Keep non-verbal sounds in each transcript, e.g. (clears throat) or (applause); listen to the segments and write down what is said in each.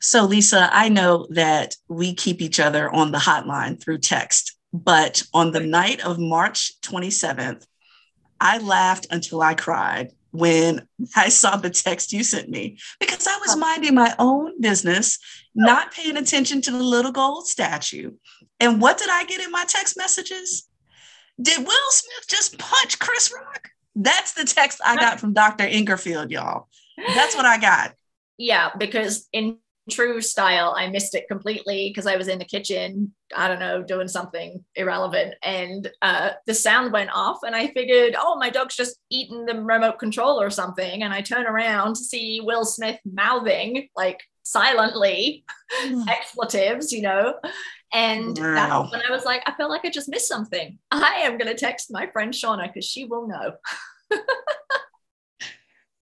So, Lisa, I know that we keep each other on the hotline through text, but on the night of March 27th, I laughed until I cried when (laughs) I saw the text you sent me because I was oh. minding my own business, oh. not paying attention to the little gold statue. And what did I get in my text messages? Did Will Smith just punch Chris Rock? That's the text I got from Dr. Ingerfield, y'all. That's what I got. (laughs) Yeah, because in true style, I missed it completely because I was in the kitchen, I don't know, doing something irrelevant. And uh, the sound went off, and I figured, oh, my dog's just eating the remote control or something. And I turn around to see Will Smith mouthing, like silently, mm. (laughs) expletives, you know. And wow. that's when I was like, I felt like I just missed something. I am going to text my friend Shauna because she will know. (laughs)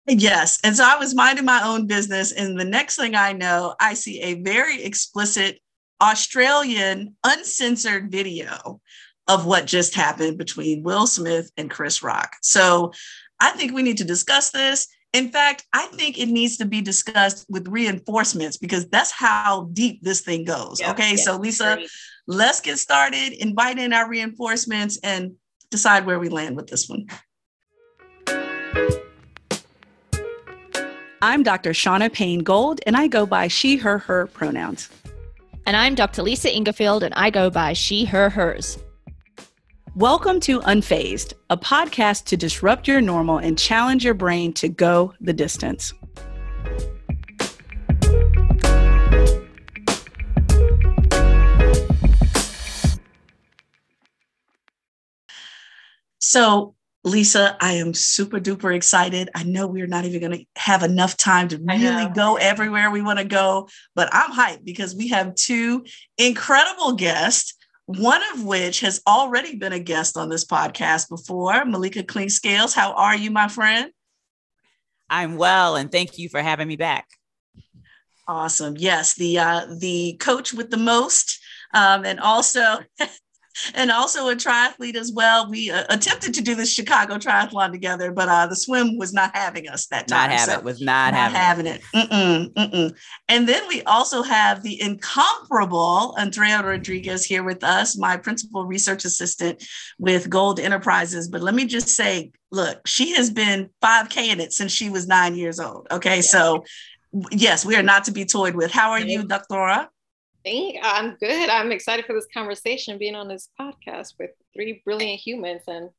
Yes. And so I was minding my own business. And the next thing I know, I see a very explicit Australian uncensored video of what just happened between Will Smith and Chris Rock. So I think we need to discuss this. In fact, I think it needs to be discussed with reinforcements because that's how deep this thing goes. Yeah, okay. Yeah, so, Lisa, great. let's get started, invite in our reinforcements, and decide where we land with this one. I'm Dr. Shauna Payne Gold, and I go by she, her, her pronouns. And I'm Dr. Lisa Ingerfield, and I go by she, her, hers. Welcome to Unfazed, a podcast to disrupt your normal and challenge your brain to go the distance. So, Lisa, I am super duper excited. I know we're not even going to have enough time to really go everywhere we want to go, but I'm hyped because we have two incredible guests, one of which has already been a guest on this podcast before. Malika Clinkscales, how are you, my friend? I'm well, and thank you for having me back. Awesome. Yes, the uh, the coach with the most, um, and also (laughs) and also a triathlete as well. We uh, attempted to do the Chicago Triathlon together, but uh, the swim was not having us that time. Not having so it. Was not, not having, it. it. Mm-mm, mm-mm. And then we also have the incomparable Andrea Rodriguez here with us, my principal research assistant with Gold Enterprises. But let me just say, look, she has been 5K in it since she was nine years old. Okay, yeah. so yes, we are not to be toyed with. How are you, Doctora? I'm good. I'm excited for this conversation, being on this podcast with three brilliant humans and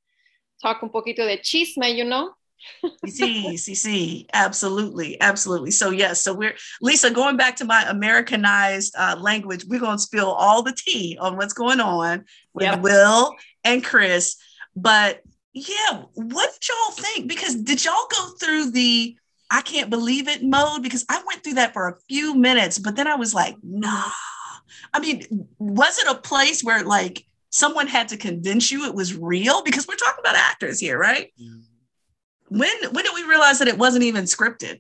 talk un poquito de chisme, you know? (laughs) sí, sí, sí, absolutely, absolutely. So yes, so we're Lisa. Going back to my Americanized uh, language, we're going to spill all the tea on what's going on with yep. Will and Chris. But yeah, what did y'all think? Because did y'all go through the I can't believe it mode? Because I went through that for a few minutes, but then I was like, nah, I mean, was it a place where like someone had to convince you it was real? Because we're talking about actors here, right? When when did we realize that it wasn't even scripted?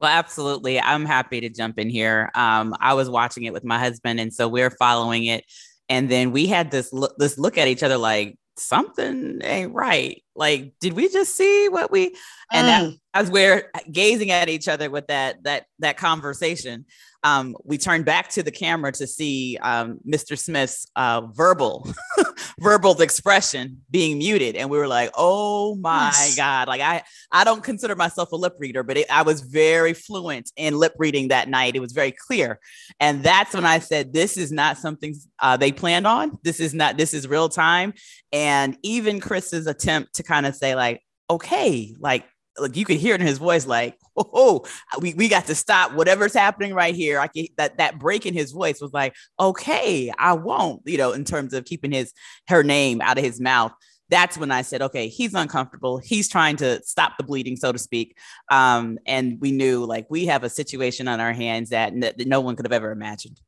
Well, absolutely. I'm happy to jump in here. Um, I was watching it with my husband, and so we're following it. And then we had this look, this look at each other like something ain't right. Like, did we just see what we? And mm. as we're gazing at each other with that that that conversation, um, we turned back to the camera to see um, Mr. Smith's uh, verbal (laughs) verbal expression being muted, and we were like, "Oh my yes. god!" Like I I don't consider myself a lip reader, but it, I was very fluent in lip reading that night. It was very clear, and that's when I said, "This is not something uh, they planned on. This is not. This is real time." And even Chris's attempt to kind of say, like, "Okay," like like you could hear it in his voice, like, oh, we, we got to stop whatever's happening right here. I can, that that break in his voice was like, okay, I won't, you know, in terms of keeping his her name out of his mouth. That's when I said, okay, he's uncomfortable. He's trying to stop the bleeding, so to speak. Um, and we knew like we have a situation on our hands that, n- that no one could have ever imagined.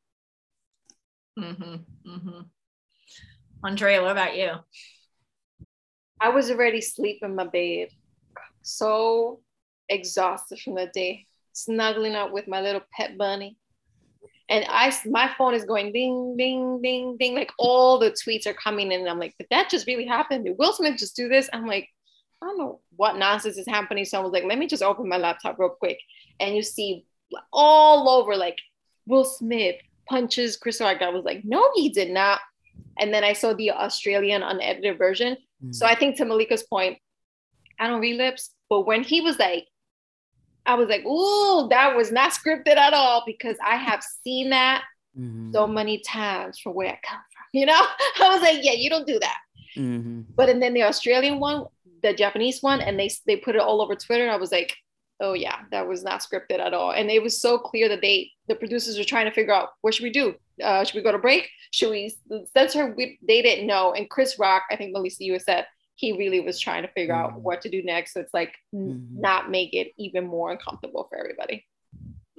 Mm-hmm, mm-hmm. Andrea, what about you? I was already asleep in my bed so exhausted from the day, snuggling up with my little pet bunny. And I, my phone is going ding, ding, ding, ding. Like all the tweets are coming in. And I'm like, but that just really happened. Did Will Smith just do this? I'm like, I don't know what nonsense is happening. So I was like, let me just open my laptop real quick. And you see all over like Will Smith punches Chris Rock. I was like, no, he did not. And then I saw the Australian unedited version. Mm. So I think to Malika's point, I don't read lips, but when he was like, I was like, ooh, that was not scripted at all because I have seen that mm-hmm. so many times from where I come from. You know, (laughs) I was like, yeah, you don't do that. Mm-hmm. But and then the Australian one, the Japanese one, and they they put it all over Twitter. And I was like, oh yeah, that was not scripted at all. And it was so clear that they the producers were trying to figure out what should we do? Uh, should we go to break? Should we censor? We, they didn't know. And Chris Rock, I think Melissa, you said he really was trying to figure mm-hmm. out what to do next. So it's like mm-hmm. not make it even more uncomfortable for everybody.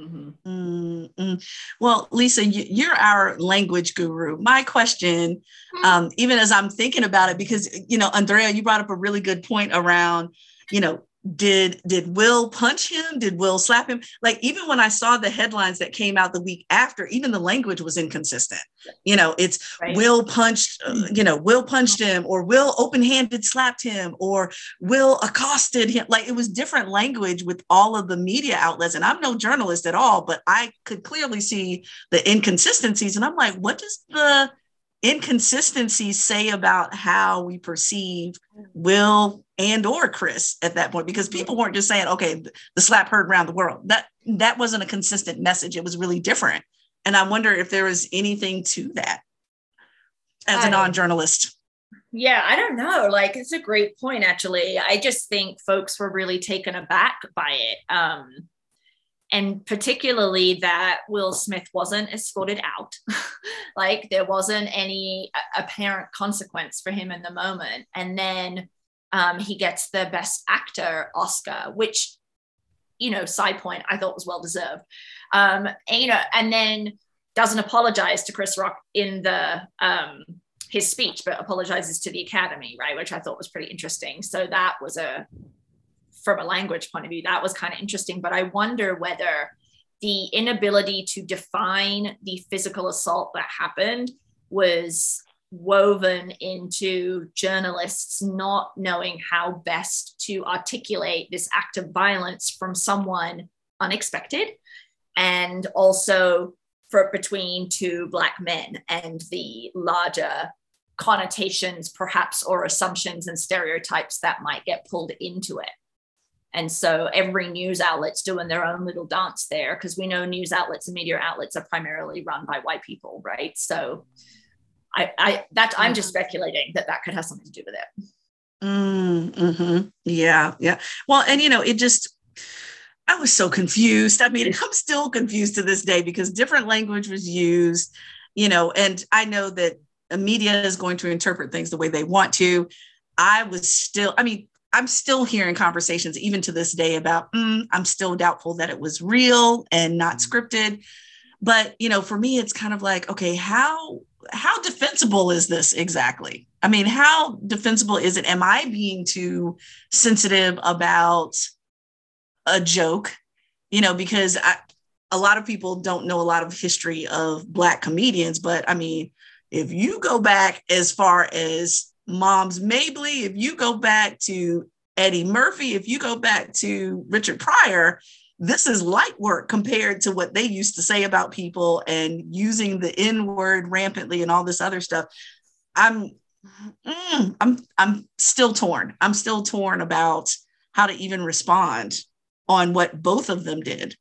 Mm-hmm. Mm-hmm. Well, Lisa, you're our language guru. My question, mm-hmm. um, even as I'm thinking about it, because you know, Andrea, you brought up a really good point around, you know, did did will punch him? Did will slap him? Like even when i saw the headlines that came out the week after even the language was inconsistent. You know it's right. will punched uh, you know will punched him or will open-handed slapped him or will accosted him. Like it was different language with all of the media outlets. And i'm no journalist at all but i could clearly see the inconsistencies. And i'm like what does the inconsistencies say about how we perceive will and or chris at that point because people weren't just saying okay the slap heard around the world. That that wasn't a consistent message. It was really different. And i wonder if there was anything to that as a non-journalist. Yeah i don't know. Like it's a great point actually. I just think folks were really taken aback by it um and particularly that Will Smith wasn't escorted out. (laughs) like there wasn't any apparent consequence for him in the moment. And then um, he gets the Best Actor Oscar, which, you know, side point, I thought was well deserved. Um, and, you know, and then doesn't apologize to Chris Rock in the um, his speech, but apologizes to the Academy, right? Which I thought was pretty interesting. So that was a from a language point of view, that was kind of interesting. But I wonder whether the inability to define the physical assault that happened was woven into journalists not knowing how best to articulate this act of violence from someone unexpected and also for between two black men and the larger connotations perhaps or assumptions and stereotypes that might get pulled into it and so every news outlet's doing their own little dance there because we know news outlets and media outlets are primarily run by white people, right? So I, I that I'm just speculating that that could have something to do with it. Mm-hmm. Yeah, yeah. Well, and you know, it just I was so confused. I mean, I'm still confused to this day because different language was used, you know, and I know that a media is going to interpret things the way they want to. I was still, I mean, I'm still hearing conversations, even to this day, about mm, I'm still doubtful that it was real and not mm. scripted. But you know, for me, it's kind of like, okay, how how defensible is this exactly? I mean, how defensible is it? Am I being too sensitive about a joke? You know, because I, a lot of people don't know a lot of history of Black comedians, but I mean, if you go back as far as Moms Mabley, if you go back to Eddie Murphy, if you go back to Richard Pryor, this is light work compared to what they used to say about people and using the N word rampantly and all this other stuff. I'm, mm, I'm, I'm still torn. I'm still torn about how to even respond on what both of them did,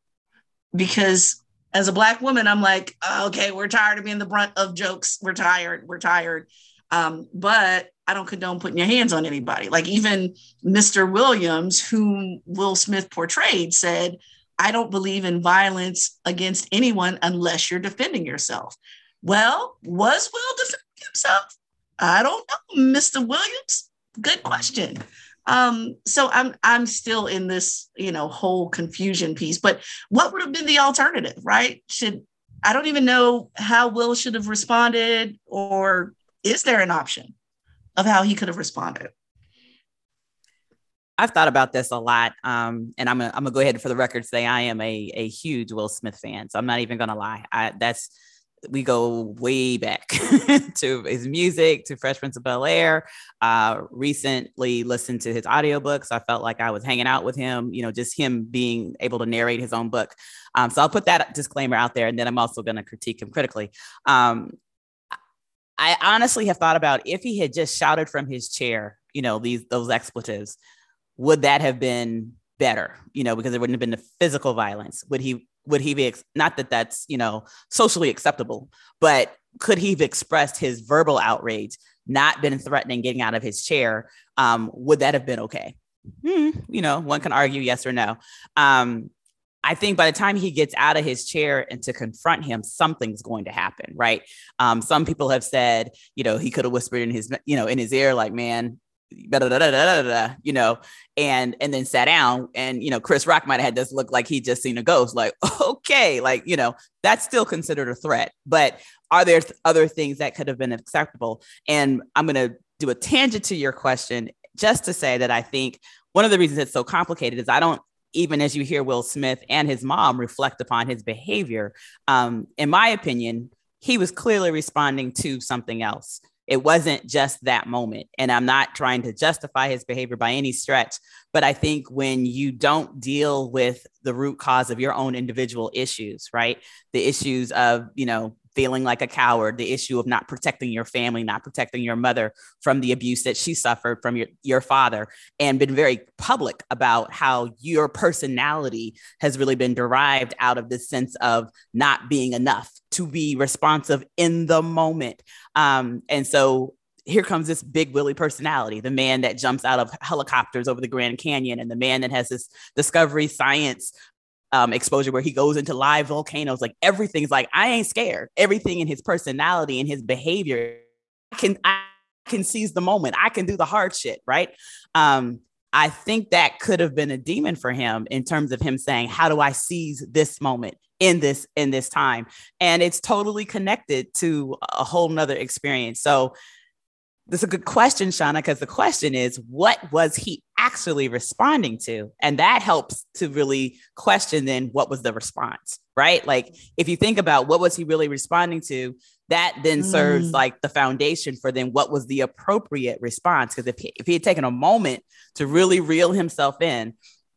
because as a black woman, I'm like, okay, we're tired of being the brunt of jokes. We're tired. We're tired. Um, but I don't condone putting your hands on anybody. Like even Mr. Williams, whom Will Smith portrayed, said, I don't believe in violence against anyone unless you're defending yourself. Well, was Will defending himself? I don't know, Mr. Williams. Good question. Um, so I'm I'm still in this, you know, whole confusion piece. But what would have been the alternative, right? Should I don't even know how Will should have responded, or is there an option? of how he could have responded. I've thought about this a lot. Um, and I'm gonna, go ahead for the record say I am a, a huge Will Smith fan. So I'm not even gonna lie. I, that's we go way back (laughs) to his music, to Fresh Prince of Bel Air. Uh, recently listened to his audiobooks. I felt like I was hanging out with him, you know, just him being able to narrate his own book. Um, so I'll put that disclaimer out there, and then I'm also going to critique him critically. Um, I honestly have thought about if he had just shouted from his chair, you know, these those expletives, would that have been better? You know, because there wouldn't have been the physical violence. Would he would he be ex- not that that's you know socially acceptable but could he have expressed his verbal outrage not been threatening getting out of his chair um, would that have been okay hmm, you know one can argue yes or no um, I think by the time he gets out of his chair and to confront him, something's going to happen, right? Um, some people have said, you know, he could have whispered in his, you know, in his ear, like, "Man, da, da, da, you know, and and then sat down. And you know, Chris Rock might have had this look like he just seen a ghost, like, (laughs) okay, like, you know, that's still considered a threat. But are there th- other things that could have been acceptable? And I'm gonna do a tangent to your question just to say that I think one of the reasons it's so complicated is I don't even as you hear Will Smith and his mom reflect upon his behavior, um, in my opinion, he was clearly responding to something else. It wasn't just that moment. And I'm not trying to justify his behavior by any stretch, but I think when you don't deal with the root cause of your own individual issues, right? The issues of, you know, feeling like a coward, the issue of not protecting your family, not protecting your mother from the abuse that she suffered from your, your father, and been very public about how your personality has really been derived out of this sense of not being enough to be responsive in the moment. Um, and so here comes this big Willie personality, the man that jumps out of helicopters over the Grand Canyon, and the man that has this discovery science um, exposure where he goes into live volcanoes. Like everything's like, I ain't scared. Everything in his personality and his behavior I can I can seize the moment. I can do the hard shit, right? Um, I think that could have been a demon for him in terms of him saying, How do I seize this moment in this in this time? And it's totally connected to a whole nother experience. So that's a good question, Shauna, because the question is, what was he actually responding to? And that helps to really question then what was the response, right? Like if you think about what was he really responding to, that then serves mm. like the foundation for then what was the appropriate response. Because if he, if he had taken a moment to really reel himself in,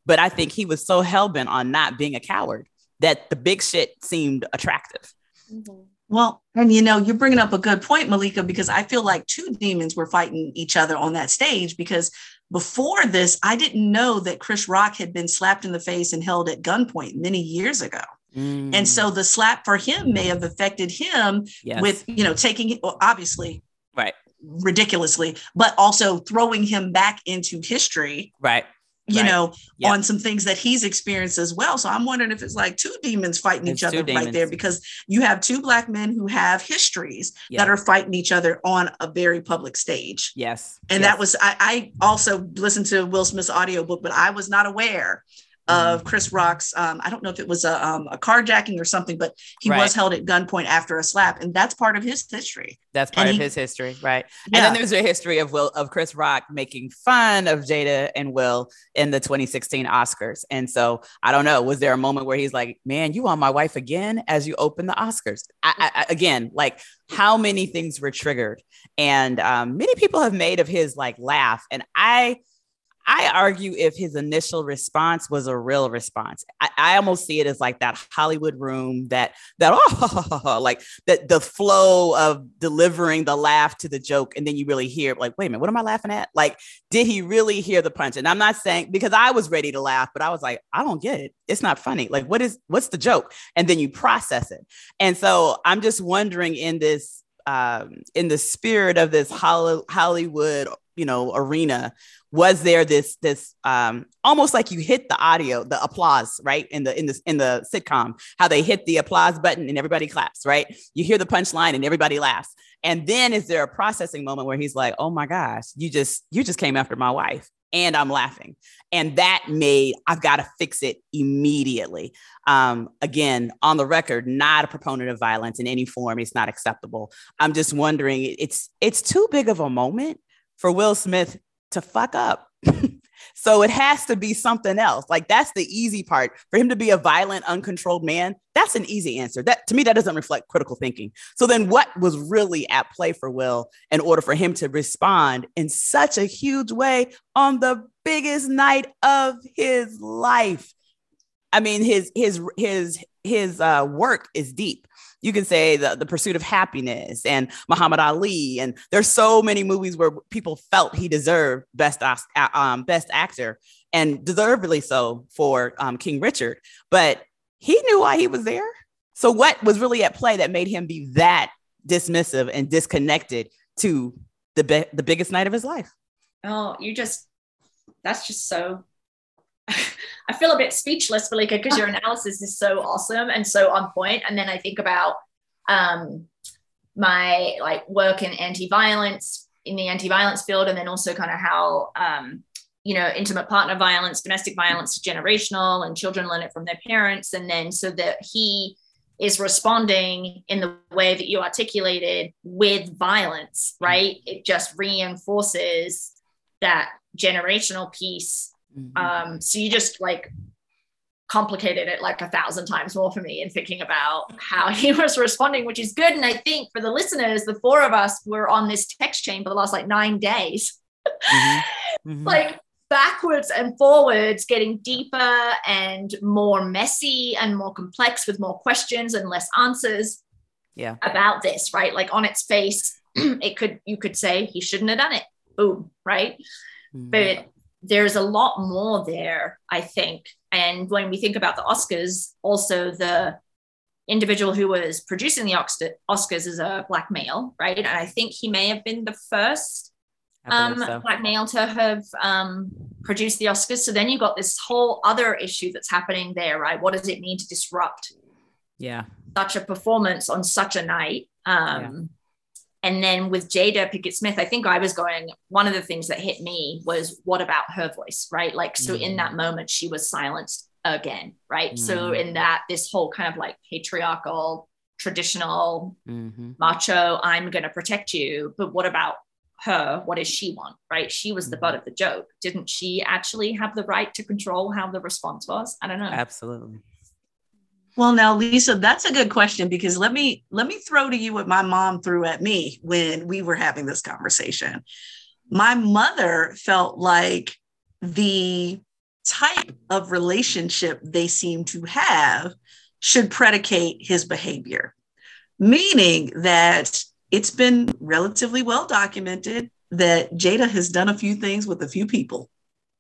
but I think he was so hellbent on not being a coward that the big shit seemed attractive. Mm-hmm. Well, and you know, you're bringing up a good point, Malika, because I feel like two demons were fighting each other on that stage. Because before this, I didn't know that Chris Rock had been slapped in the face and held at gunpoint many years ago. Mm. And so the slap for him may have affected him yes. with, you know, taking obviously right ridiculously, but also throwing him back into history. Right you right. know, yep. on some things that he's experienced as well. So I'm wondering if it's like two demons fighting it's each other demons. right there because you have two black men who have histories yep. that are fighting each other on a very public stage. Yes. And yes. that was I, I also listened to Will Smith's audiobook, but I was not aware of mm-hmm. Chris Rock's. Um, I don't know if it was a, um, a carjacking or something, but he right. was held at gunpoint after a slap, and that's part of his history. That's part and of he, his history, right? Yeah. And then there's a history of Will of Chris Rock making fun of Jada and Will in the 2016 Oscars. And so I don't know, was there a moment where he's like, "Man, you want my wife again?" As you open the Oscars, I, I, again, like how many things were triggered, and um, many people have made of his like laugh, and I I argue if his initial response was a real response. I, I, almost see it as like that Hollywood room that that (laughs) oh like that the flow of delivering the laugh to the joke, and then you really hear like, wait a minute, what am I laughing at? Like, did he really hear the punch? And I'm not saying because I was ready to laugh, but I was like, I don't get it. It's not funny. Like, what is what's the joke? And then you process it. And so I'm just wondering in this um, in the spirit of this Hollywood, you know, arena was there this this um almost like you hit the audio the applause right? In the in the in the sitcom how they hit the applause button and everybody claps right? You hear the punchline and everybody laughs. And then is there a processing moment where he's like oh my gosh you just you just came after my wife and i'm laughing. And that made i've got to fix it immediately. Um again on the record not a proponent of violence in any form. It's not acceptable. I'm just wondering it's it's too big of a moment for will smith to fuck up. (laughs) So it has to be something else. Like that's the easy part. For him to be a violent, uncontrolled man, that's an easy answer. That to me, that doesn't reflect critical thinking. So then what was really at play for Will in order for him to respond in such a huge way on the biggest night of his life? I mean, his his his his uh, work is deep. You can say the, the pursuit of happiness and Muhammad Ali, and there's so many movies where people felt he deserved best um, best actor, and deservedly so for um, King Richard. But he knew why he was there. So what was really at play that made him be that dismissive and disconnected to the be- the biggest night of his life? Oh, you just that's just so (laughs) I feel a bit speechless, Malika, because your (laughs) analysis is so awesome and so on point. And then I think about um, my like work in anti-violence in the anti-violence field, and then also kind of how um, you know intimate partner violence, domestic violence, generational, and children learn it from their parents, and then so that he is responding in the way that you articulated with violence, right? It just reinforces that generational piece Mm-hmm. Um, so you just like complicated it like a thousand times more for me in thinking about how (laughs) he was responding, which is good. And I think for the listeners, the four of us were on this text chain for the last like nine days, mm-hmm. (laughs) Mm-hmm. like backwards and forwards, getting deeper and more messy and more complex with more questions and less answers. Yeah. About this, right? Like on its face, (clears throat) it could you could say he shouldn't have done it. Boom, right? Mm-hmm. But there's a lot more there, I think. And when we think about the Oscars, also the individual who was producing the Oscars is a black male, right? And I think he may have been the first um, so. black male to have um, produced the Oscars. So then you've got this whole other issue that's happening there, right? What does it mean to disrupt? Yeah. Such a performance on such a night. Um, yeah and then with Jada Pinkett Smith, I think I was going, one of the things that hit me was what about her voice, right? Like, so mm in that moment, she was silenced again, right? mm So, in that, this whole kind of like patriarchal, traditional, mm-hmm. macho, I'm going to protect you. But what about her? What does she want, right? She was the butt mm-hmm. of the joke. Didn't she actually have the right to control how the response was? I don't know. Absolutely. Well, now, Lisa, that's a good question because let me let me throw to you what my mom threw at me when we were having this conversation. My mother felt like the type of relationship they seem to have should predicate his behavior, meaning that it's been relatively well documented that Jada has done a few things with a few people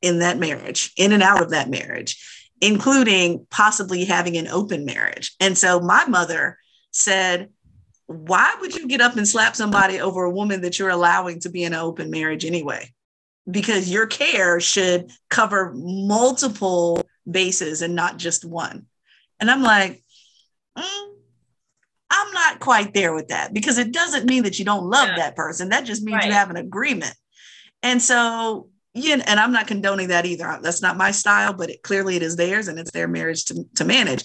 in that marriage, in and out of that marriage including possibly having an open marriage. And so my mother said, Why would you get up and slap somebody over a woman that you're allowing to be in an open marriage anyway? Because your care should cover multiple bases and not just one. And I'm like, mm, I'm not quite there with that because it doesn't mean that you don't love yeah. that person. That just means right. you have an agreement. And so yeah, and I'm not condoning that either. That's not my style, but it, clearly it is theirs and it's their marriage to, to manage.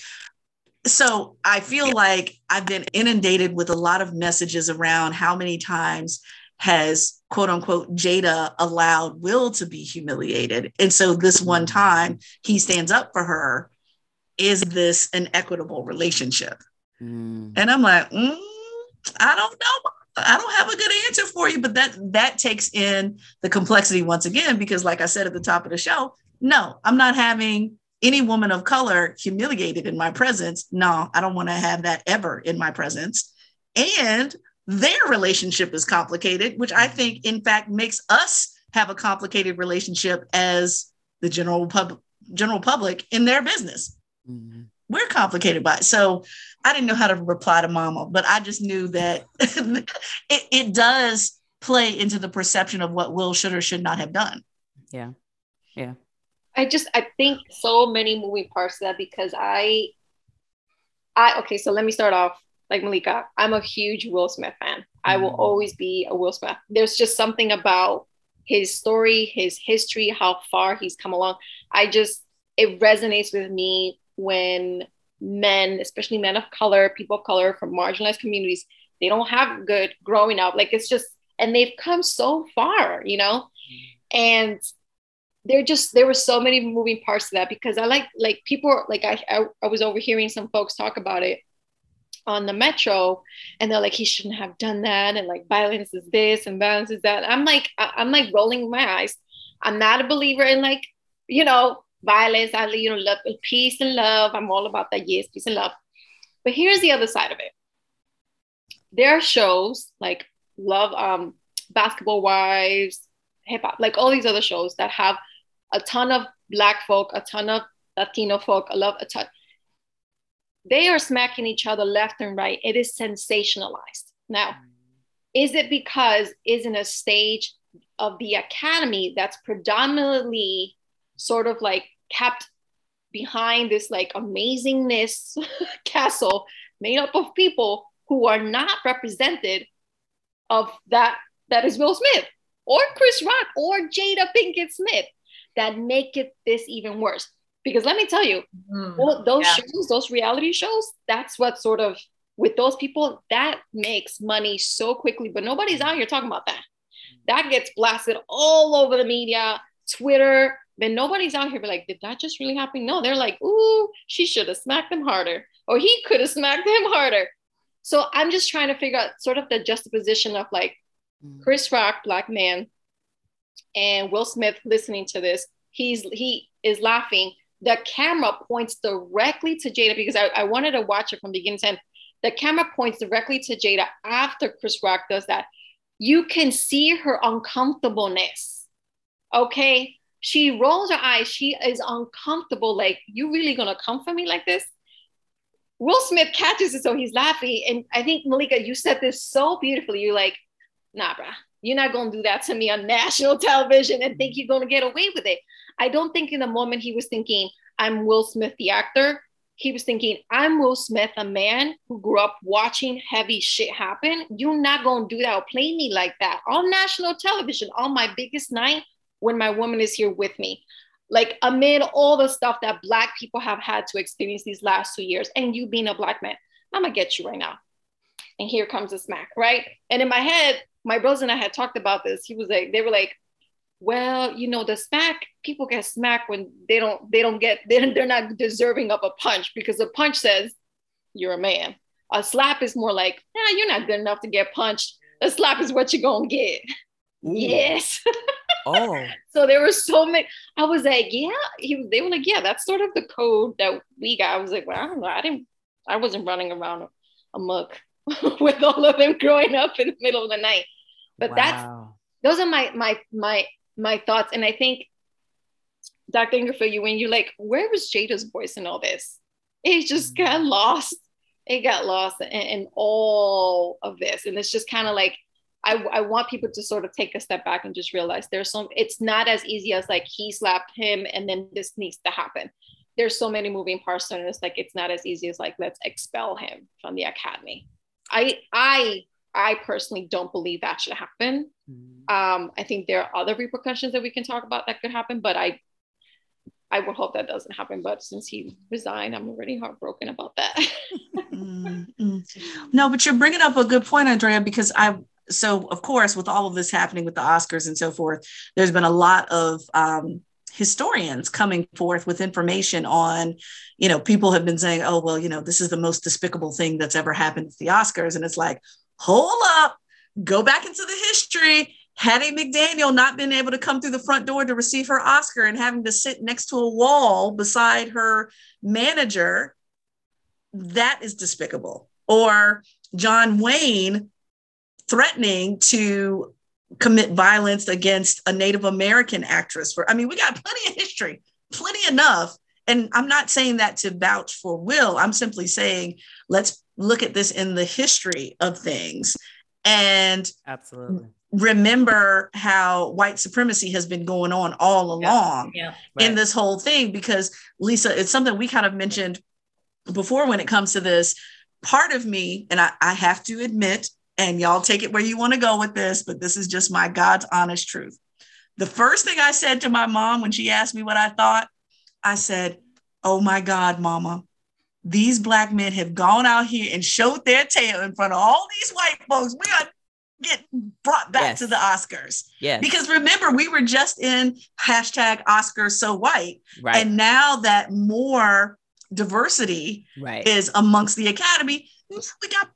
So I feel like I've been inundated with a lot of messages around how many times has quote unquote Jada allowed Will to be humiliated. And so this one time he stands up for her. Is this an equitable relationship? Mm. And I'm like, mm, I don't know I don't have a good answer for you, but that that takes in the complexity once again, because like I said at the top of the show, no, I'm not having any woman of color humiliated in my presence. No, I don't want to have that ever in my presence. And their relationship is complicated, which I think in fact makes us have a complicated relationship as the general pub general public in their business. Mm-hmm. We're complicated by it. So I didn't know how to reply to mama, but I just knew that (laughs) it, it does play into the perception of what Will should or should not have done. Yeah. Yeah. I just I think so many moving parts to that because I I okay, so let me start off like Malika. I'm a huge Will Smith fan. I will mm. always be a Will Smith. There's just something about his story, his history, how far he's come along. I just it resonates with me when men, especially men of color, people of color from marginalized communities, they don't have good growing up. Like it's just, and they've come so far, you know? And there just there were so many moving parts to that because I like like people like I, I I was overhearing some folks talk about it on the metro and they're like he shouldn't have done that and like violence is this and violence is that i'm like i'm like rolling my eyes i'm not a believer in like you know violence i you know love peace and love i'm all about that yes peace and love but here's the other side of it there are shows like love um basketball wives hip hop like all these other shows that have a ton of black folk a ton of latino folk i love a ton they are smacking each other left and right. It is sensationalized. Now, is it because is in a stage of the academy that's predominantly sort of like kept behind this like amazingness (laughs) castle made up of people who are not represented of that that is Will Smith or Chris Rock or Jada Pinkett Smith that make it this even worse. Because let me tell you mm, those yeah. shows those reality shows that's what sort of with those people that makes money so quickly. But nobody's out here talking about that. That gets blasted all over the media twitter but nobody's out here be like did that just really happen no they're like ooh she should have smacked him harder or he could have smacked him harder so i'm just trying to figure out sort of the juxtaposition of like mm. chris rock black man and will smith listening to this he's he is laughing the camera points directly to Jada because I, I wanted to watch it from beginning to end. The camera points directly to Jada after Chris Rock does that. You can see her uncomfortableness. Okay. She rolls her eyes. She is uncomfortable. Like, you really gonna come for me like this? Will Smith catches it, so he's laughing. And I think Malika, you said this so beautifully. You're like, nah, bruh, you're not gonna do that to me on national (laughs) television and think you're gonna get away with it. I don't think in the moment he was thinking, I'm Will Smith, the actor. He was thinking, I'm Will Smith, a man who grew up watching heavy shit happen. You're not to do that or play me like that on national television on my biggest night when my woman is here with me. Like amid all the stuff that Black people have had to experience these last two years, and you being a Black man, I'm to get you right now. And here comes the smack, right? And in my head, my brothers and I had talked about this. He was like, they were like, well you know the smack people get smacked when they don't they don't get (laughs) they're, they're not deserving of a punch because a punch says you're a man a slap is more like yeah you're not good enough to get punched a slap is what you're gonna get Ooh. yes (laughs) oh so there were so many i was like yeah he they were like yeah that's sort of the code that we got i was like well i don't know i didn't i wasn't running around a, muck (laughs) with all of them growing up in the middle of the night but wow. that's those are my my my my thoughts. And I think, Dr. Ingerfield, you when you're like, where was Jada's voice in all this? It just mm. got lost. It got lost in, in all of this. And it's just kind of like, I, I want people to sort of take a step back and just realize there's some, it's not as easy as like he slapped him and then this needs to happen. There's so many moving parts and it's like, it's not as easy as like, let's expel him from the academy. I, I I personally don't believe that should happen. Mm-hmm. Um, I think there are other repercussions that we can talk about that could happen, but I I would hope that doesn't happen. But since he resigned, I'm already heartbroken about that. (laughs) mm-hmm. No, but you're bringing up a good point, Andrea, because I so of course with all of this happening with the Oscars and so forth, there's been a lot of um, historians coming forth with information on, you know, people have been saying, oh well, you know, this is the most despicable thing that's ever happened at the Oscars, and it's like, hold up, go back into the history. Hattie McDaniel not been able to come through the front door to receive her Oscar and having to sit next to a wall beside her manager, that is despicable. Or John Wayne threatening to commit violence against a Native American actress for I mean we got plenty of history plenty enough. And I'm not saying that to vouch for Will. I'm simply saying let's look at this in the history of things and absolutely. remember how white supremacy has been going on all along yeah, yeah. in this whole thing because lisa it's something we kind of mentioned before when it comes to this. Part of me and I, I have to admit and y'all take it where you want to go with this but this is just my god's honest truth the first thing i said to my mom when she asked me what i thought i said oh my god mama these black men have gone out here and showed their tail in front of all these white folks. We are get brought back Yes. to the Oscars. Yes. Because remember, we were just in hashtag Oscars so white. right. And now that more diversity right. is amongst the academy, we got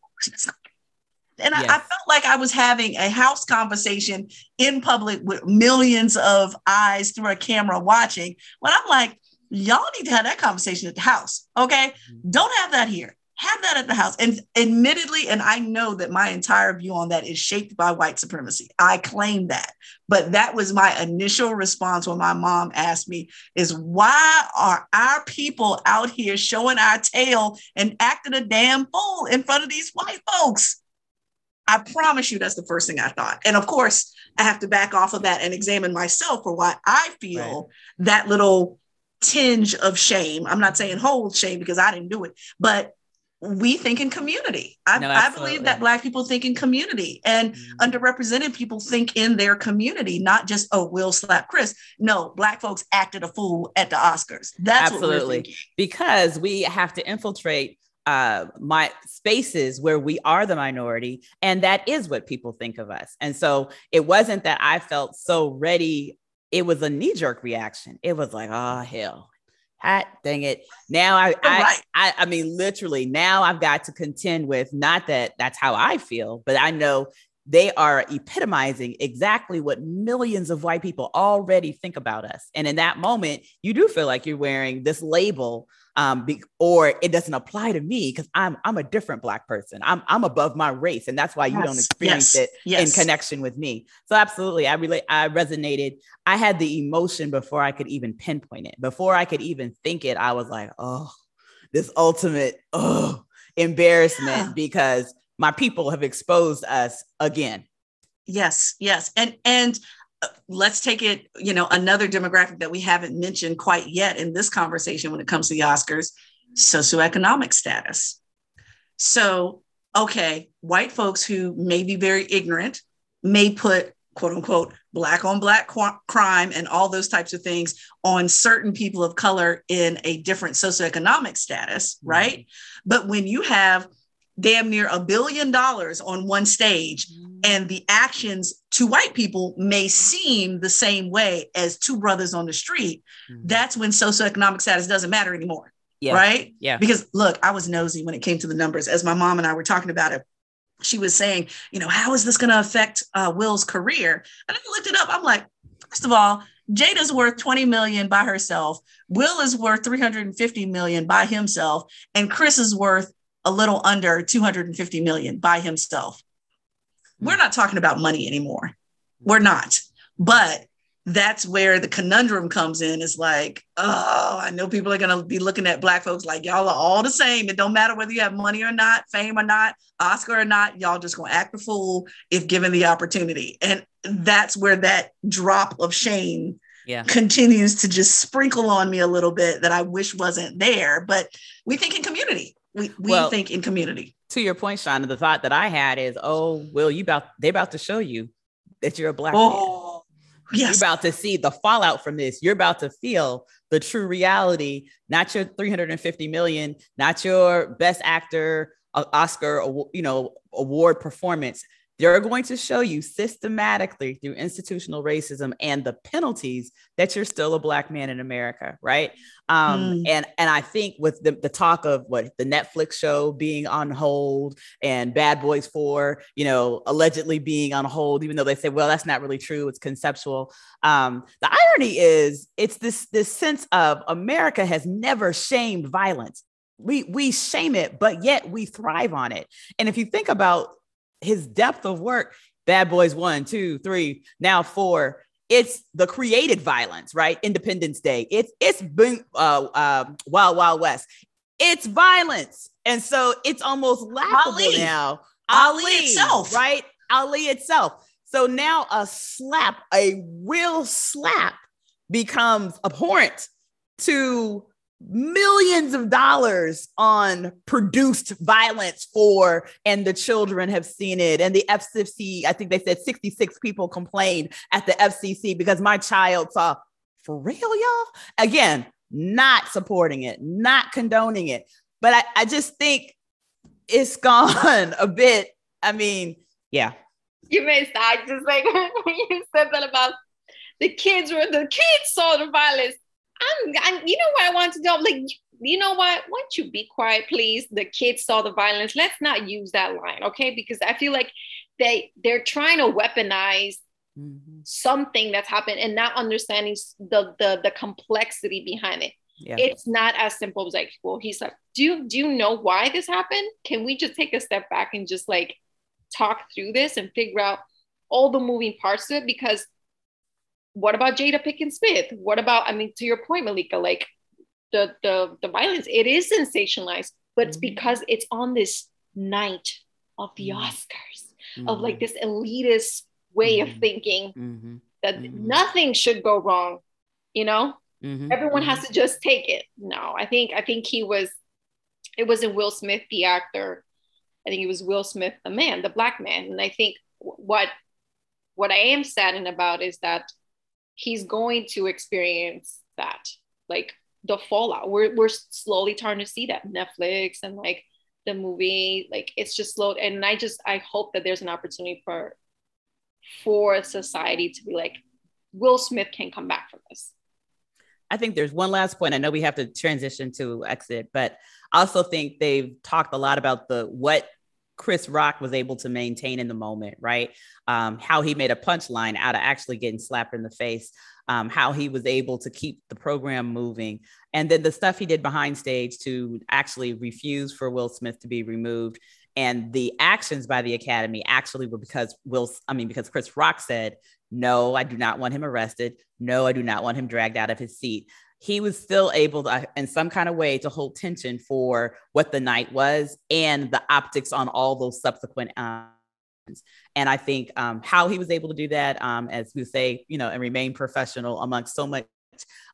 and I, I felt like I was having a house conversation in public with millions of eyes through a camera watching. When I'm like, y'all need to have that conversation at the house. Okay. Mm-hmm. Don't have that here. Have that at the house. And admittedly, and I know that my entire view on that is shaped by white supremacy. I claim that. But that was my initial response when my mom asked me is why are our people out here showing our tail and acting a damn fool in front of these white folks? I promise you that's the first thing I thought. And of course, I have to back off of that and examine myself for why I feel that little tinge of shame. I'm not saying whole shame because I didn't do it, but we think in community. I, No, I believe that Black people think in community and Mhm. underrepresented people think in their community, not just, oh, we'll slap Chris. No, Black folks acted a fool at the Oscars. That's what we're Absolutely. because we have to infiltrate uh my spaces where we are the minority and that is what people think of us. And so it wasn't that i felt so ready. It was a knee-jerk reaction. It was like oh hell. Hot dang it. Now I, I i i mean literally now i've got to contend with not that that's how i feel but i know they are epitomizing exactly what millions of white people already think about us. And in that moment, you do feel like you're wearing this label, um, be, or it doesn't apply to me because I'm I'm a different black person. I'm I'm above my race, and that's why you don't experience yes, it yes. in connection with me. So absolutely, I relate. I resonated. I had the emotion before I could even pinpoint it. Before I could even think it, I was like, oh, this ultimate oh embarrassment Yeah. because my people have exposed us again. Yes, yes. And and uh, let's take it, you know, another demographic that we haven't mentioned quite yet in this conversation when it comes to the Oscars, socioeconomic status. So, okay, white folks who may be very ignorant may put quote unquote black on black qu- crime and all those types of things on certain people of color in a different socioeconomic status, right? But when you have damn near a billion dollars on one stage and the actions to white people may seem the same way as two brothers on the street, Mhm. that's when socioeconomic status doesn't matter anymore, yeah, right? yeah, Because look, I was nosy when it came to the numbers. As my mom and I were talking about it, she was saying, you know, how is this going to affect uh, Will's career? And I looked it up. I'm like, first of all, Jada's worth 20 million by herself. Will is worth 350 million by himself, and Chris is worth a little under 250 million by himself. We're not talking about money anymore. We're not. But that's where the conundrum comes in is like, oh, I know people are going to be looking at Black folks like y'all are all the same. It don't matter whether you have money or not, fame or not, Oscar or not, y'all just going to act a fool if given the opportunity. And that's where that drop of shame yeah. continues to just sprinkle on me a little bit that I wish wasn't there. But we think in community. We, we Well- think in community. To your point, Shauna, the thought that I had is, oh, Will, you about They're about to show you that you're a black man. Oh, You're about to see the fallout from this. You're about to feel the true reality, not your 350 million, not your best actor, uh, Oscar, you know, award performance. They're going to show you systematically through institutional racism and the penalties that you're still a black man in America, right? Um, Mm. And and I think with the, the talk of what the Netflix show being on hold and Bad Boys Four, you know, allegedly being on hold, even though they say, well, that's not really true, it's conceptual. Um, the irony is, it's this this sense of America has never shamed violence. We we shame it, but yet we thrive on it. And if you think about his depth of work, Bad Boys One, Two, Three, now Four. It's the created violence, right? Independence Day. It's it's been uh, um, Wild Wild West. It's violence, and so it's almost laughable Ali. now. Ali itself. right? Ali itself. So now a slap, a real slap, becomes abhorrent to millions of dollars on produced violence for, and the children have seen it. And the FCC, I think they said 66 people complained at the FCC because my child saw, for real, y'all? Again, not supporting it, not condoning it. But I, I just think it's (laughs) gone a bit. I mean, yeah, you missed start just like (laughs) you said that about the kids were the kids saw the violence. I'm, I'm you know what I want to do? I'm like, you know what? Why don't you be quiet, please? The kids saw the violence. Let's not use that line, okay? Because I feel like they they're trying to weaponize mm-hmm. something that's happened and not understanding the the the complexity behind it. Yeah. It's not as simple as like, well, he's like, do you do you know why this happened? Can we just take a step back and just like talk through this and figure out all the moving parts of it? Because what about Jada Pinkett Smith? What about, I mean, to your point, Malika, like the the the violence, it is sensationalized, but mm-hmm. it's because it's on this night of the mm-hmm. Oscars, mm-hmm. of like this elitist way of mm-hmm. thinking mm-hmm. that mm-hmm. nothing should go wrong, you know? Everyone has to just take it. No, I think I think he was it wasn't Will Smith, the actor. I think it was Will Smith, the man, the black man. And I think what what I am saddened about is that he's going to experience that, like the fallout. We're we're slowly starting to see that Netflix and like the movie, like it's just slow. And I just I hope that there's an opportunity for for society to be like, Will Smith can come back from this. I think there's one last point. I know we have to transition to exit, but I also think they've talked a lot about the what Chris Rock was able to maintain in the moment, right? Um, how he made a punchline out of actually getting slapped in the face, um, how he was able to keep the program moving, and then the stuff he did behind stage to actually refuse for Will Smith to be removed. And the actions by the Academy actually were because Will, I mean, because Chris Rock said, no, I do not want him arrested. No, I do not want him dragged out of his seat. He was still able to, in some kind of way, to hold tension for what the night was and the optics on all those subsequent. Um, and I think um, how he was able to do that, um, as we say, you know, and remain professional amongst so much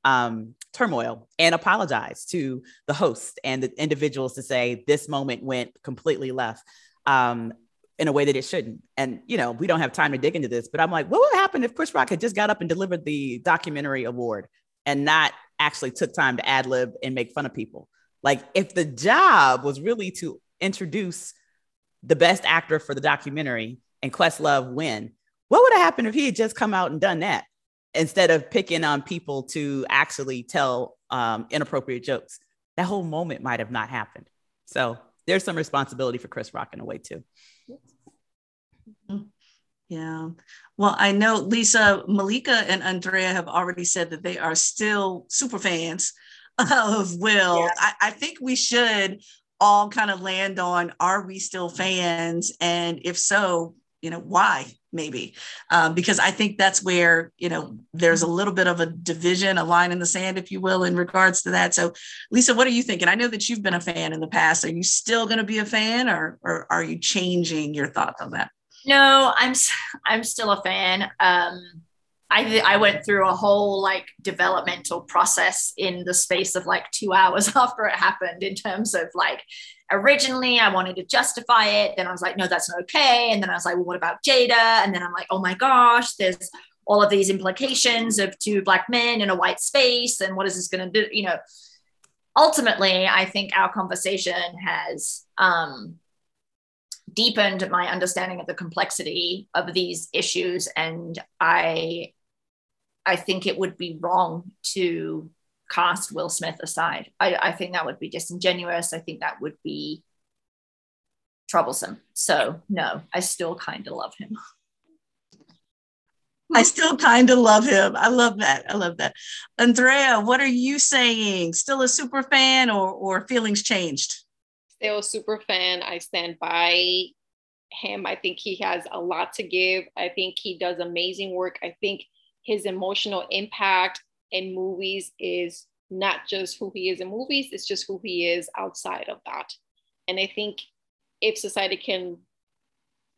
um, turmoil and apologize to the host and the individuals to say this moment went completely left. Um, in a way that it shouldn't. And, you know, we don't have time to dig into this, but I'm like, what would happen if Chris Rock had just got up and delivered the documentary award and not actually took time to ad lib and make fun of people? Like, if the job was really to introduce the best actor for the documentary and Questlove win, what would have happened if he had just come out and done that instead of picking on people to actually tell um, inappropriate jokes? That whole moment might have not happened. So there's some responsibility for Chris Rock in a way too. Yeah. Well, I know Lisa, Malika, and Andrea have already said that they are still super fans (laughs) of Will. Yeah. I, I think we should all kind of land on are we still fans? And if so, you know, why? maybe um, because i think that's where you know there's a little bit of a division a line in the sand if you will in regards to that so lisa what are you thinking i know that you've been a fan in the past are you still going to be a fan or, or are you changing your thoughts on that no i'm i'm still a fan um I, I went through a whole like developmental process in the space of like two hours (laughs) after it happened in terms of like originally I wanted to justify it. Then I was like, no, that's not okay. And then I was like, well, what about Jada? And then I'm like, oh my gosh, there's all of these implications of two black men in a white space. And what is this going to do? You know, ultimately, I think our conversation has um, deepened my understanding of the complexity of these issues. And I, I think it would be wrong to cast Will Smith aside. I, I think that would be disingenuous. I think that would be troublesome. So no, I still kind of love him. I still kind of love him. I love that. I love that. Andrea, what are you saying? Still a super fan or or feelings changed? Still a super fan. I stand by him. I think he has a lot to give. I think he does amazing work. I think his emotional impact in movies is not just who he is in movies, it's just who he is outside of that. And I think if society can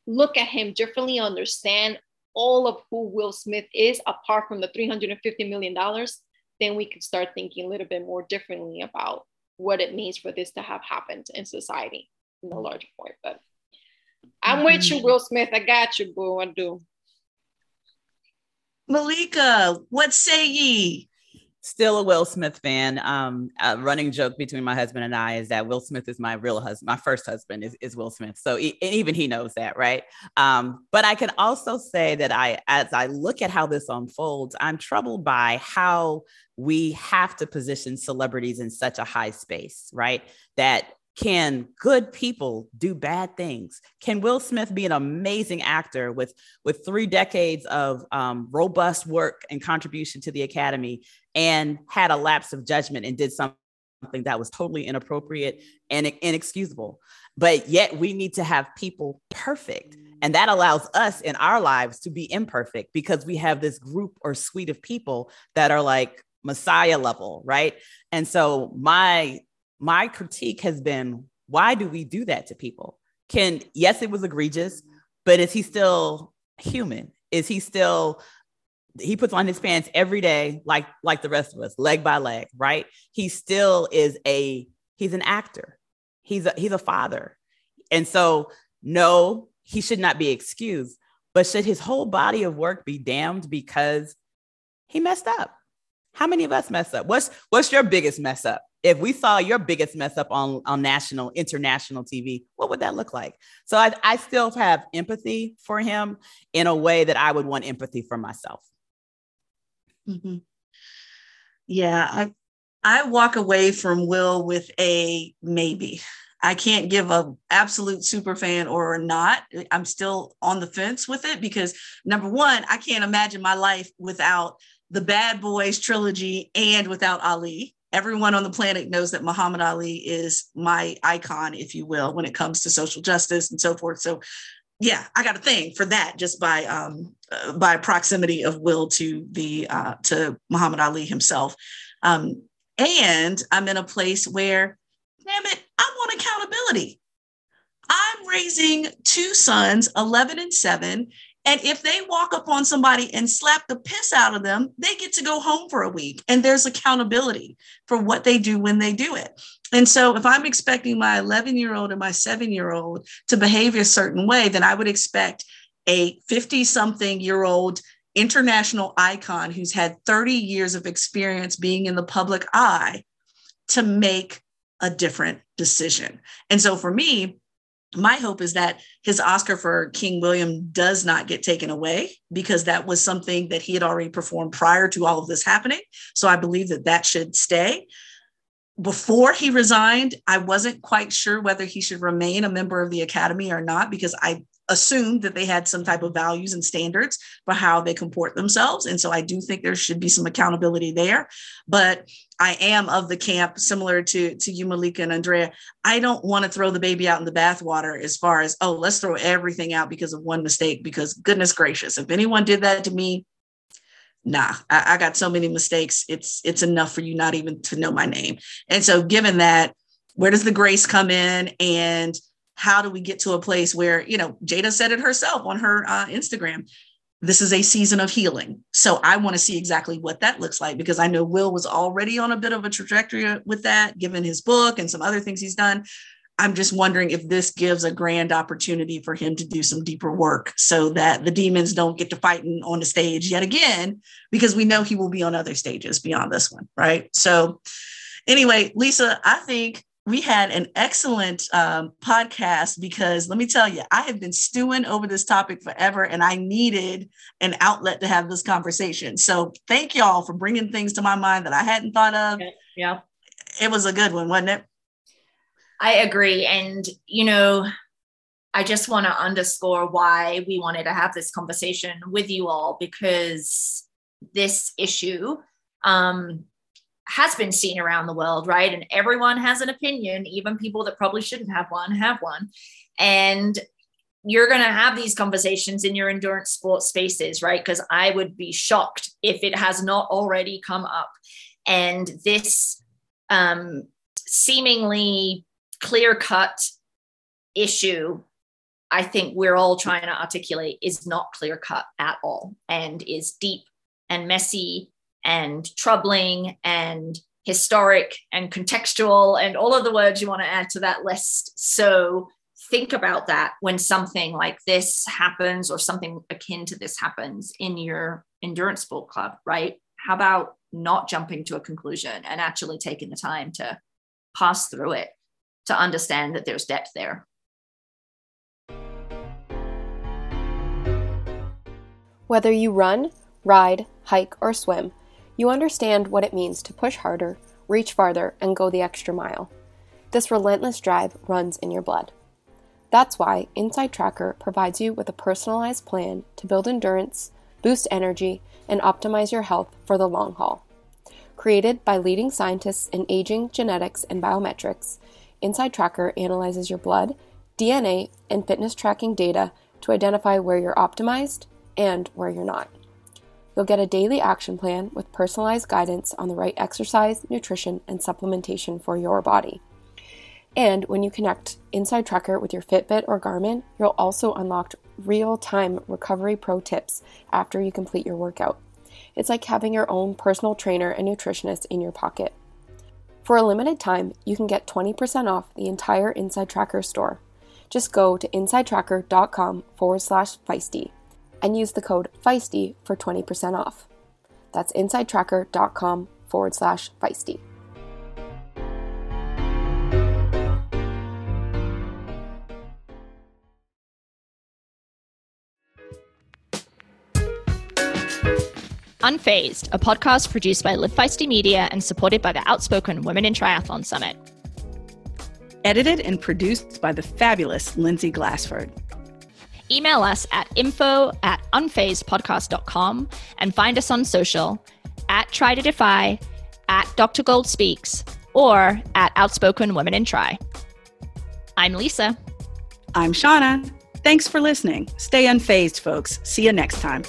look at him differently, understand all of who Will Smith is, apart from the $350 million, then we could start thinking a little bit more differently about what it means for this to have happened in society in the larger point. But I'm with you, mm-hmm. Will Smith. I got you, boo. I do. Malika, what say ye? Still a Will Smith fan. Um, a running joke between my husband and I is that Will Smith is my real husband. My first husband is, is Will Smith. So he, even he knows that, right? Um, but I can also say that I, as I look at how this unfolds, I'm troubled by how we have to position celebrities in such a high space, right? That can good people do bad things? Can Will Smith be an amazing actor with with three decades of um, robust work and contribution to the Academy, and had a lapse of judgment and did something that was totally inappropriate and inexcusable? But yet we need to have people perfect. And that allows us in our lives to be imperfect because we have this group or suite of people that are like Messiah level, right? And so my my critique has been why do we do that to people? Can, yes, it was egregious, but is he still human? Is he still, he puts on his pants every day, like, like the rest of us, leg by leg, right? He still is a, he's an actor. He's a, he's a father. And so, no, he should not be excused, but should his whole body of work be damned because he messed up? How many of us mess up? What's what's your biggest mess up? If we saw your biggest mess up on, on national, international TV, what would that look like? So I, I still have empathy for him in a way that I would want empathy for myself. Mm-hmm. Yeah, I I walk away from Will with a maybe. I can't give a absolute super fan or not. I'm still on the fence with it because number one, I can't imagine my life without the Bad Boys trilogy and without Ali. Everyone on the planet knows that Muhammad Ali is my icon, if you will, when it comes to social justice and so forth. So, yeah, I got a thing for that just by um, uh, by proximity of Will to the uh, to Muhammad Ali himself. Um, and I'm in a place where, damn it, I want accountability. I'm raising two sons, 11 and 7, and if they walk up on somebody and slap the piss out of them, they get to go home for a week. And there's accountability for what they do when they do it. And so if I'm expecting my 11 year old and my seven year old to behave a certain way, then I would expect a 50 something year old international icon who's had 30 years of experience being in the public eye to make a different decision. And so for me, my hope is that his Oscar for King William does not get taken away because that was something that he had already performed prior to all of this happening. So I believe that that should stay. Before he resigned, I wasn't quite sure whether he should remain a member of the Academy or not because I assumed that they had some type of values and standards for how they comport themselves. And so I do think there should be some accountability there. But I am of the camp similar to, to you, Malika and Andrea. I don't want to throw the baby out in the bathwater as far as, oh, let's throw everything out because of one mistake. Because goodness gracious, if anyone did that to me, nah, I, I got so many mistakes. It's it's enough for you not even to know my name. And so given that, where does the grace come in? And how do we get to a place where you know jada said it herself on her uh, instagram this is a season of healing so i want to see exactly what that looks like because i know will was already on a bit of a trajectory with that given his book and some other things he's done i'm just wondering if this gives a grand opportunity for him to do some deeper work so that the demons don't get to fighting on the stage yet again because we know he will be on other stages beyond this one right so anyway lisa i think we had an excellent um, podcast because let me tell you, I have been stewing over this topic forever and I needed an outlet to have this conversation. So thank y'all for bringing things to my mind that I hadn't thought of. Yeah. It was a good one, wasn't it? I agree. And, you know, I just want to underscore why we wanted to have this conversation with you all because this issue um, has been seen around the world, right? And everyone has an opinion, even people that probably shouldn't have one have one. And you're going to have these conversations in your endurance sports spaces, right? Because I would be shocked if it has not already come up. And this um, seemingly clear cut issue, I think we're all trying to articulate, is not clear cut at all and is deep and messy and troubling and historic and contextual and all of the words you want to add to that list. So think about that when something like this happens or something akin to this happens in your endurance sport club, right? How about not jumping to a conclusion and actually taking the time to pass through it to understand that there's depth there. Whether you run, ride, hike, or swim, you understand what it means to push harder, reach farther, and go the extra mile. This relentless drive runs in your blood. That's why Inside Tracker provides you with a personalized plan to build endurance, boost energy, and optimize your health for the long haul. Created by leading scientists in aging, genetics, and biometrics, Inside Tracker analyzes your blood, DNA, and fitness tracking data to identify where you're optimized and where you're not. You'll get a daily action plan with personalized guidance on the right exercise, nutrition, and supplementation for your body. And when you connect Inside Tracker with your Fitbit or Garmin, you'll also unlock real time recovery pro tips after you complete your workout. It's like having your own personal trainer and nutritionist in your pocket. For a limited time, you can get 20% off the entire Inside Tracker store. Just go to insidetracker.com forward slash feisty and use the code feisty for 20% off. That's insidetracker.com forward slash feisty. Unfazed, a podcast produced by Live Feisty Media and supported by the Outspoken Women in Triathlon Summit. Edited and produced by the fabulous Lindsay Glassford. Email us at info at unfazedpodcast.com and find us on social at Try to Defy, at Dr. Gold Speaks, or at Outspoken Women in Tri. I'm Lisa. I'm Shauna. Thanks for listening. Stay unfazed, folks. See you next time.